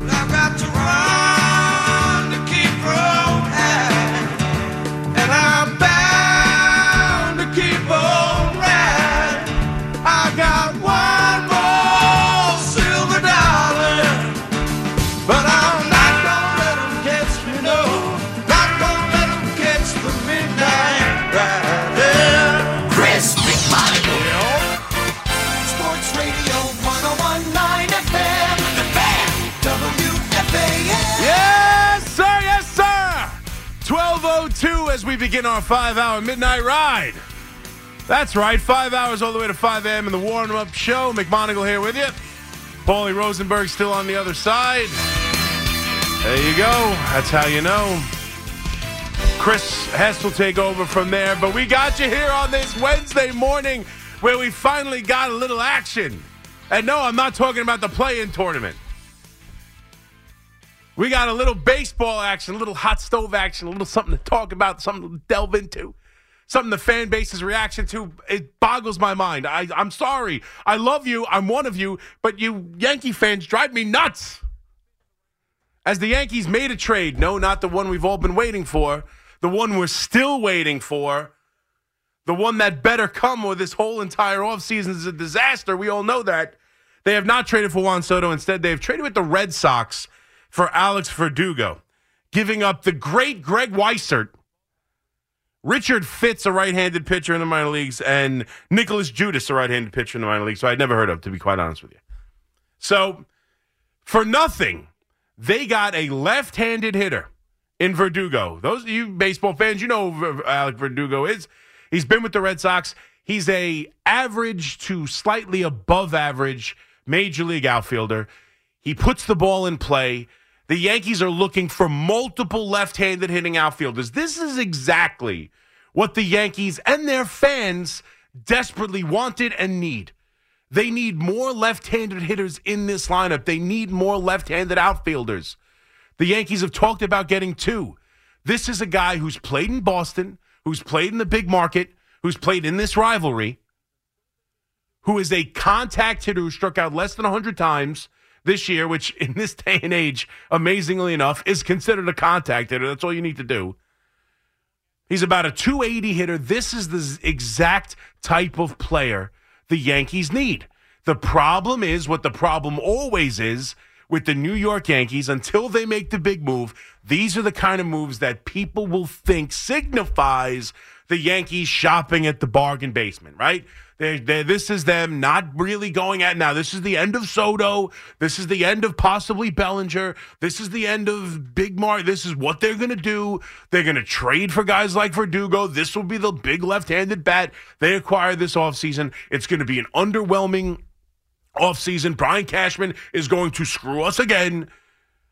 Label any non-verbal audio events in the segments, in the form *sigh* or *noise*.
I've got to as we begin our five hour midnight ride. That's right. Five hours all the way to 5 a.m. in the warm up show. McMonagle here with you. Paulie Rosenberg still on the other side. There you go. That's how you know. Chris Hess will take over from there. But we got you here on this Wednesday morning where we finally got a little action. And no, I'm not talking about the play in tournament. We got a little baseball action, a little hot stove action, a little something to talk about, something to delve into, something the fan base's reaction to. It boggles my mind. I, I'm sorry. I love you. I'm one of you, but you Yankee fans drive me nuts. As the Yankees made a trade, no, not the one we've all been waiting for, the one we're still waiting for, the one that better come or this whole entire offseason is a disaster. We all know that. They have not traded for Juan Soto. Instead, they have traded with the Red Sox for Alex Verdugo, giving up the great Greg Weissert, Richard Fitts, a right-handed pitcher in the minor leagues, and Nicholas Judice, a right-handed pitcher in the minor leagues, who I'd never heard of, to be quite honest with you. So, for nothing, they got a left-handed hitter in Verdugo. Those you baseball fans, you know who Alex Verdugo is. He's been with the Red Sox. He's a average to slightly above average major league outfielder. He puts the ball in play. The Yankees are looking for multiple left-handed hitting outfielders. This is exactly what the Yankees and their fans desperately wanted and need. They need more left-handed hitters in this lineup. They need more left-handed outfielders. The Yankees have talked about getting two. This is a guy who's played in Boston, who's played in the big market, who's played in this rivalry, who is a contact hitter who struck out less than 100 times this year, which in this day and age, amazingly enough, is considered a contact hitter. That's all you need to do. He's about a 280 hitter. This is the exact type of player the Yankees need. The problem is what the problem always is with the New York Yankees until they make the big move. These are the kind of moves that people will think signifies the Yankees shopping at the bargain basement, right? They, they, this is them not really going at now. This is the end of Soto. This is the end of possibly Bellinger. This is the end of Big Mar. This is what they're going to do. They're going to trade for guys like Verdugo. This will be the big left-handed bat they acquire this offseason. It's going to be an underwhelming offseason. Brian Cashman is going to screw us again.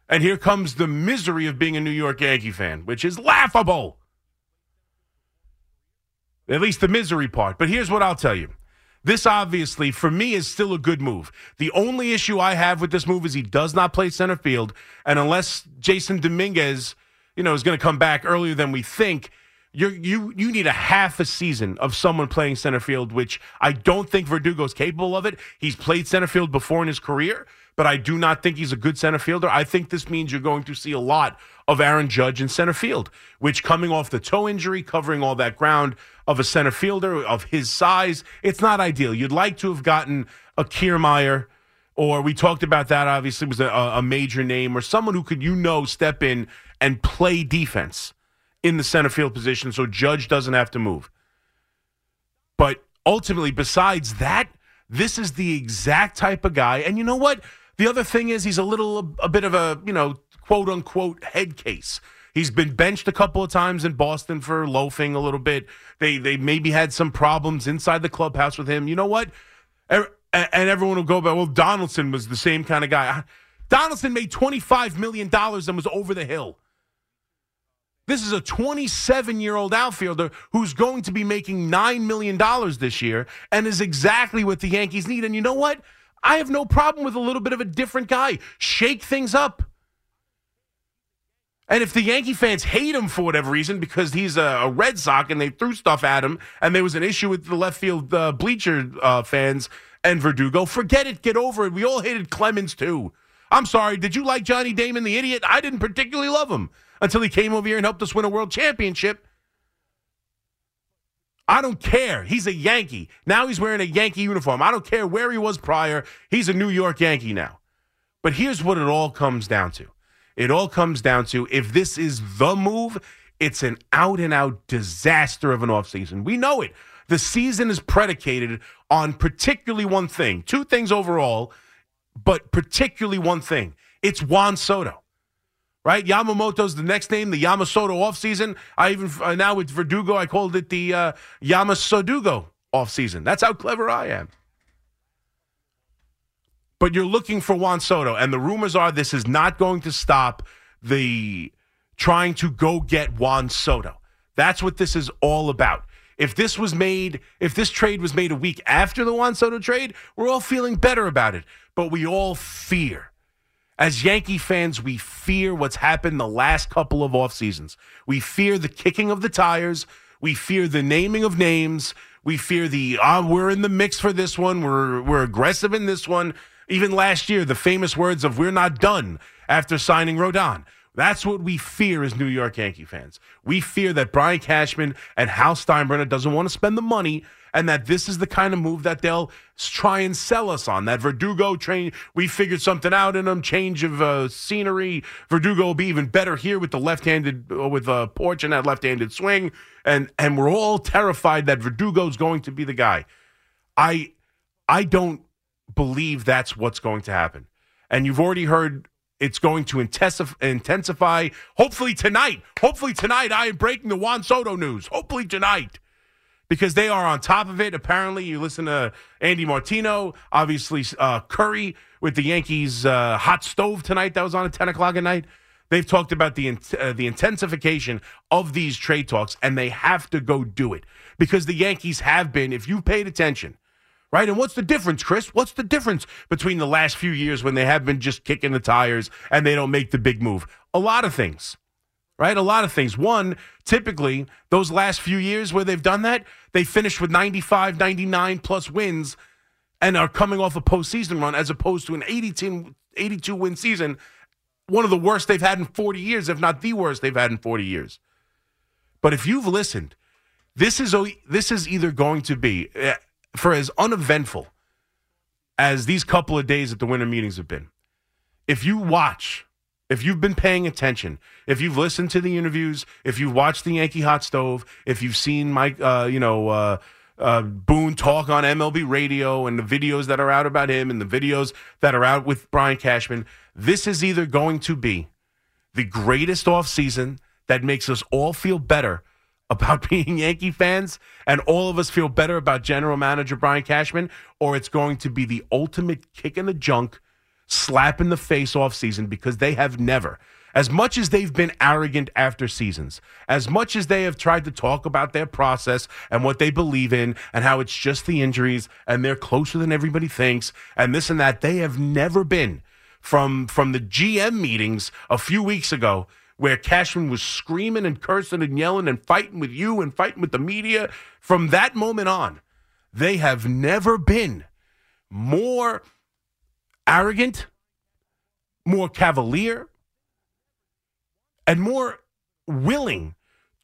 And here comes the misery of being a New York Yankee fan, which is laughable. At least the misery part. But here's what I'll tell you. This obviously, for me, is still a good move. The only issue I have with this move is he does not play center field. And unless Jasson Dominguez, you know, is going to come back earlier than we think, you you you need a half a season of someone playing center field, which I don't think Verdugo's capable of it. He's played center field before in his career, but I do not think he's a good center fielder. I think this means you're going to see a lot of Aaron Judge in center field, which coming off the toe injury, covering all that ground of a center fielder of his size, it's not ideal. You'd like to have gotten a Kiermaier, or we talked about that. Obviously, was a, a major name or someone who could you know step in and play defense in the center field position, so Judge doesn't have to move. But ultimately, besides that, this is the exact type of guy. And you know what? The other thing is he's a little a bit of a, you know, quote unquote head case. He's been benched a couple of times in Boston for loafing a little bit. They they maybe had some problems inside the clubhouse with him. You know what? And everyone will go back. Well, Donaldson was the same kind of guy. Donaldson made twenty five million dollars and was over the hill. This is a 27 year old outfielder who's going to be making $9 million this year and is exactly what the Yankees need. And you know what? I have no problem with a little bit of a different guy. Shake things up. And if the Yankee fans hate him for whatever reason because he's a, a Red Sox and they threw stuff at him and there was an issue with the left field uh, bleacher uh, fans and Verdugo, forget it. Get over it. We all hated Clemens too. I'm sorry. Did you like Johnny Damon, the idiot? I didn't particularly love him until he came over here and helped us win a world championship. I don't care. He's a Yankee. Now he's wearing a Yankee uniform. I don't care where he was prior. He's a New York Yankee now. But here's what it all comes down to it all comes down to if this is the move, it's an out and out disaster of an offseason. We know it. The season is predicated on particularly one thing, two things overall, but particularly one thing. It's Juan Soto right? Yamamoto's the next name, the Yamasoto offseason. I even uh, now with Verdugo, I called it the uh, Yamasodugo offseason. That's how clever I am. But you're looking for Juan Soto, and the rumors are this is not going to stop the trying to go get Juan Soto. That's what this is all about. If this was made, if this trade was made a week after the Juan Soto trade, we're all feeling better about it. But we all fear as Yankee fans, we fear what's happened the last couple of off seasons. We fear the kicking of the tires. We fear the naming of names. We fear the uh, we're in the mix for this one. We're we're aggressive in this one. Even last year, the famous words of "We're not done" after signing Rodon. That's what we fear as New York Yankee fans. We fear that Brian Cashman and Hal Steinbrenner doesn't want to spend the money and that this is the kind of move that they'll try and sell us on. That Verdugo train, we figured something out in them, change of uh, scenery. Verdugo will be even better here with the left-handed, uh, with a uh, porch and that left-handed swing, and and we're all terrified that Verdugo's going to be the guy. I I don't believe that's what's going to happen. And you've already heard it's going to intensify. Hopefully tonight. Hopefully tonight. I am breaking the Juan Soto news. Hopefully tonight because they are on top of it. Apparently, you listen to Andy Martino, obviously uh, Curry with the Yankees uh, hot stove tonight. That was on at ten o'clock at night. They've talked about the uh, the intensification of these trade talks, and they have to go do it because the Yankees have been. If you paid attention, right? And what's the difference, Chris? What's the difference between the last few years when they have been just kicking the tires and they don't make the big move? A lot of things right? A lot of things. One, typically, those last few years where they've done that, they finished with 95, 99 plus wins and are coming off a postseason run as opposed to an 82, 82 win season, one of the worst they've had in 40 years, if not the worst they've had in 40 years. But if you've listened, this is this is either going to be eh, for as uneventful as these couple of days at the winter meetings have been. If you watch if you've been paying attention, if you've listened to the interviews, if you've watched the Yankee Hot Stove, if you've seen Mike, uh, you know, uh, uh, Boone talk on MLB radio and the videos that are out about him and the videos that are out with Brian Cashman, this is either going to be the greatest offseason that makes us all feel better about *laughs* being Yankee fans and all of us feel better about general manager Brian Cashman, or it's going to be the ultimate kick in the junk slap in the face off season because they have never, as much as they've been arrogant after seasons, as much as they have tried to talk about their process and what they believe in and how it's just the injuries and they're closer than everybody thinks and this and that, they have never been from from the GM meetings a few weeks ago where Cashman was screaming and cursing and yelling and fighting with you and fighting with the media. From that moment on, they have never been more arrogant, more cavalier, and more willing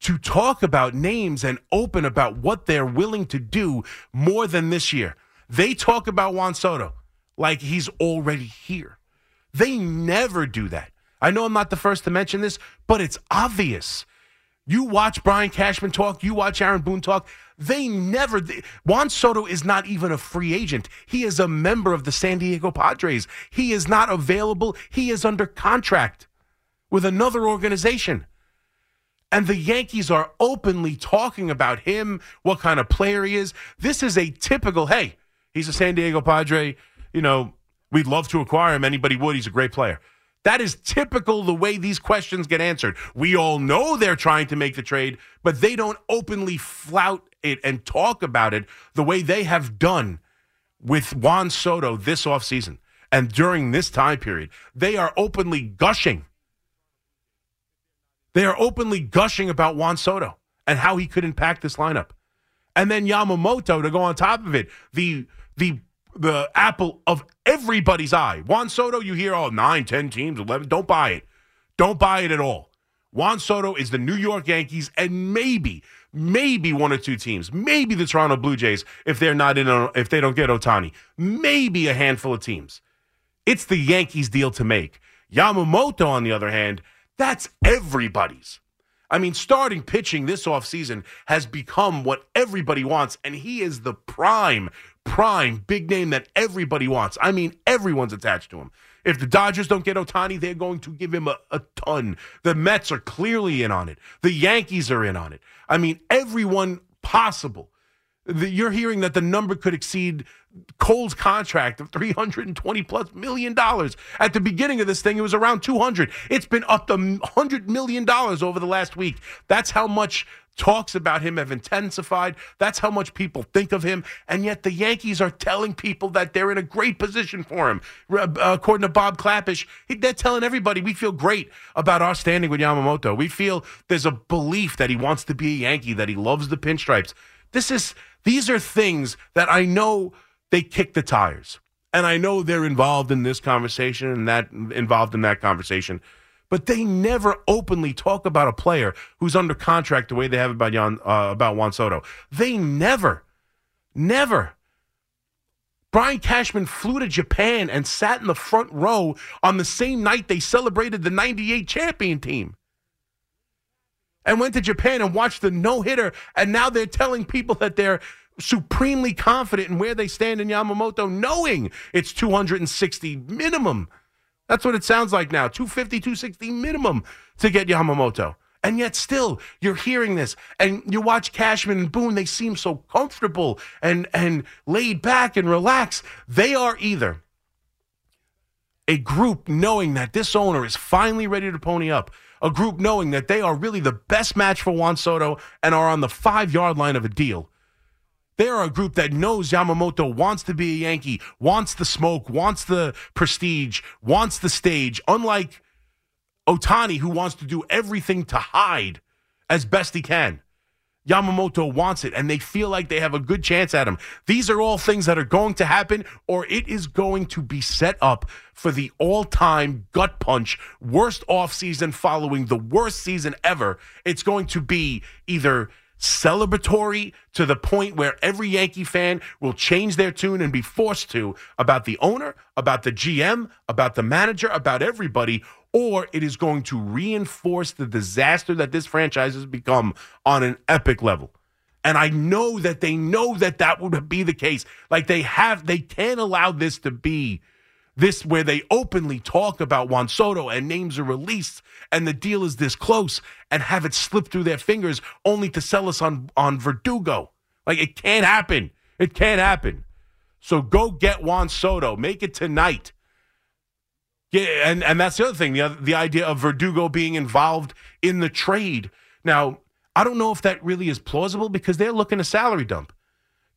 to talk about names and open about what they're willing to do more than this year. They talk about Juan Soto like he's already here. They never do that. I know I'm not the first to mention this, but it's obvious. You watch Brian Cashman talk, you watch Aaron Boone talk. They never. Juan Soto is not even a free agent. He is a member of the San Diego Padres. He is not available. He is under contract with another organization. And the Yankees are openly talking about him, what kind of player he is. This is a typical, hey, he's a San Diego Padre. You know, we'd love to acquire him. Anybody would. He's a great player. That is typical the way these questions get answered. We all know they're trying to make the trade, but they don't openly flout it and talk about it the way they have done with Juan Soto this offseason and during this time period. They are openly gushing. They are openly gushing about Juan Soto and how he could impact this lineup. And then Yamamoto to go on top of it. The the the apple of everybody's eye. Juan Soto, you hear, oh, nine, 10 teams, 11. Don't buy it. Don't buy it at all. Juan Soto is the New York Yankees and maybe, maybe one or two teams, maybe the Toronto Blue Jays if they're not in, a, if they don't get Ohtani, maybe a handful of teams. It's the Yankees' deal to make. Yamamoto, on the other hand, that's everybody's. I mean, starting pitching this offseason has become what everybody wants, and he is the prime, prime big name that everybody wants. I mean, everyone's attached to him. If the Dodgers don't get Ohtani, they're going to give him a, a ton. The Mets are clearly in on it. The Yankees are in on it. I mean, everyone possible. The, you're hearing that the number could exceed Cole's contract of 320 plus million dollars. At the beginning of this thing, it was around 200. It's been up to 100 million dollars over the last week. That's how much talks about him have intensified. That's how much people think of him. And yet the Yankees are telling people that they're in a great position for him. Uh, according to Bob Klapisch, they're telling everybody we feel great about our standing with Yamamoto. We feel there's a belief that he wants to be a Yankee, that he loves the pinstripes. This is these are things that I know they kick the tires. And I know they're involved in this conversation and that involved in that conversation but they never openly talk about a player who's under contract the way they have about Jan, uh, about Juan Soto. They never, never. Brian Cashman flew to Japan and sat in the front row on the same night they celebrated the 98 champion team. And went to Japan and watched the no hitter. And now they're telling people that they're supremely confident in where they stand in Yamamoto, knowing it's 260 minimum. That's what it sounds like now 250, 260 minimum to get Yamamoto. And yet, still, you're hearing this, and you watch Cashman and Boone. They seem so comfortable and and laid back and relaxed. They are either a group knowing that this owner is finally ready to pony up, a group knowing that they are really the best match for Juan Soto and are on the five yard line of a deal, they are a group that knows Yamamoto wants to be a Yankee, wants the smoke, wants the prestige, wants the stage, unlike Ohtani, who wants to do everything to hide as best he can. Yamamoto wants it, and they feel like they have a good chance at him. These are all things that are going to happen, or it is going to be set up for the all time gut punch, worst offseason following the worst season ever. It's going to be either celebratory to the point where every Yankee fan will change their tune and be forced to about the owner, about the GM, about the manager, about everybody, or it is going to reinforce the disaster that this franchise has become on an epic level. And I know that they know that that would be the case. Like they have, they can't allow this to be this where they openly talk about Juan Soto and names are released and the deal is this close and have it slip through their fingers only to sell us on, on Verdugo. Like it can't happen. It can't happen. So go get Juan Soto. Make it tonight. Yeah, and, and that's the other thing, the, the idea of Verdugo being involved in the trade. Now, I don't know if that really is plausible because they're looking to salary dump.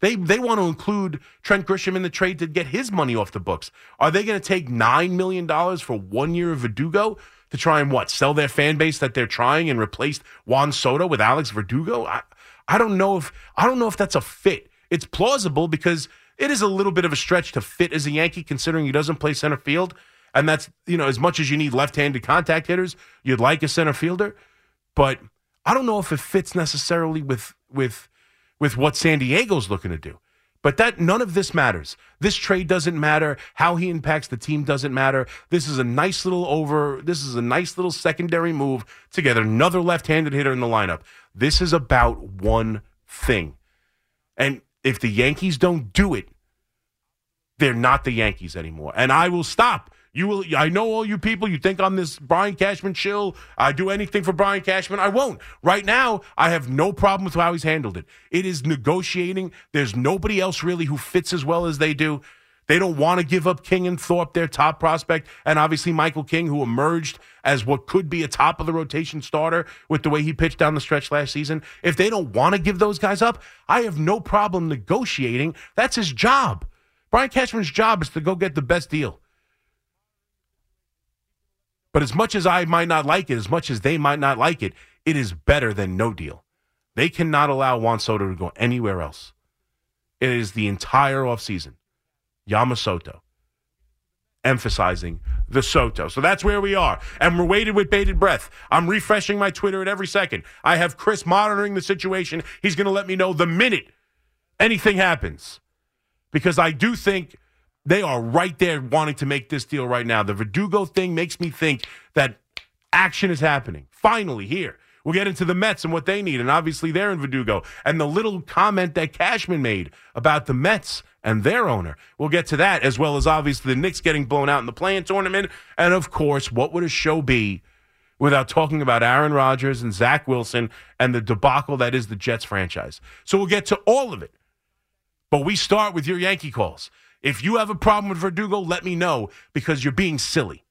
They they want to include Trent Grisham in the trade to get his money off the books. Are they going to take nine million dollars for one year of Verdugo to try and what sell their fan base that they're trying and replace Juan Soto with Alex Verdugo? I I don't know if I don't know if that's a fit. It's plausible because it is a little bit of a stretch to fit as a Yankee considering he doesn't play center field. And that's, you know, as much as you need left handed contact hitters, you'd like a center fielder. But I don't know if it fits necessarily with with with what San Diego's looking to do. But that none of this matters. This trade doesn't matter. How he impacts the team doesn't matter. This is a nice little over. This is a nice little secondary move to get another left-handed hitter in the lineup. This is about one thing. And if the Yankees don't do it, they're not the Yankees anymore. And I will stop you will. I know all you people. You think I'm this Brian Cashman chill. I do anything for Brian Cashman. I won't. Right now, I have no problem with how he's handled it. It is negotiating. There's nobody else really who fits as well as they do. They don't want to give up King and Thorpe, their top prospect, and obviously Michael King, who emerged as what could be a top of the rotation starter with the way he pitched down the stretch last season. If they don't want to give those guys up, I have no problem negotiating. That's his job. Brian Cashman's job is to go get the best deal. But as much as I might not like it, as much as they might not like it, it is better than no deal. They cannot allow Juan Soto to go anywhere else. It is the entire offseason. Yamasoto. Emphasizing the Soto. So that's where we are. And we're waiting with bated breath. I'm refreshing my Twitter at every second. I have Chris monitoring the situation. He's going to let me know the minute anything happens. Because I do think they are right there wanting to make this deal right now. The Verdugo thing makes me think that action is happening. Finally, here. We'll get into the Mets and what they need. And obviously, they're in Verdugo. And the little comment that Cashman made about the Mets and their owner. We'll get to that, as well as obviously the Knicks getting blown out in the play in tournament. And of course, what would a show be without talking about Aaron Rodgers and Zach Wilson and the debacle that is the Jets franchise? So we'll get to all of it. But we start with your Yankee calls. If you have a problem with Verdugo, let me know because you're being silly.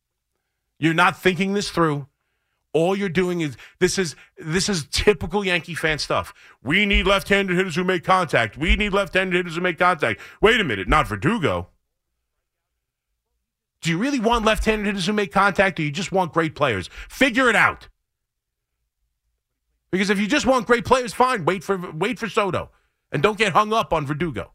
You're not thinking this through. All you're doing is this is this is typical Yankee fan stuff. We need left-handed hitters who make contact. We need left-handed hitters who make contact. Wait a minute, not Verdugo. Do you really want left-handed hitters who make contact, or you just want great players? Figure it out. Because if you just want great players, fine. Wait for wait for Soto, and don't get hung up on Verdugo.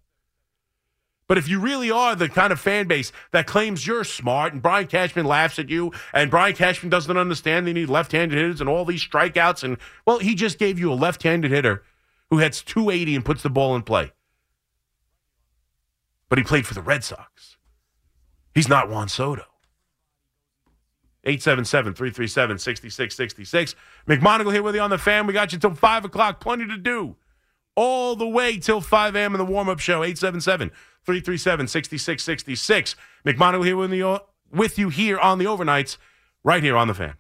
But if you really are the kind of fan base that claims you're smart and Brian Cashman laughs at you and Brian Cashman doesn't understand they need left handed hitters and all these strikeouts, and well, he just gave you a left handed hitter who hits 280 and puts the ball in play. But he played for the Red Sox. He's not Juan Soto. 877 337 6666. McMonagle here with you on the fan. We got you till 5 o'clock. Plenty to do. All the way till 5 a.m. in the warm up show. 877 337 6666. McMonagle here with you, uh, with you here on the overnights, right here on the fan.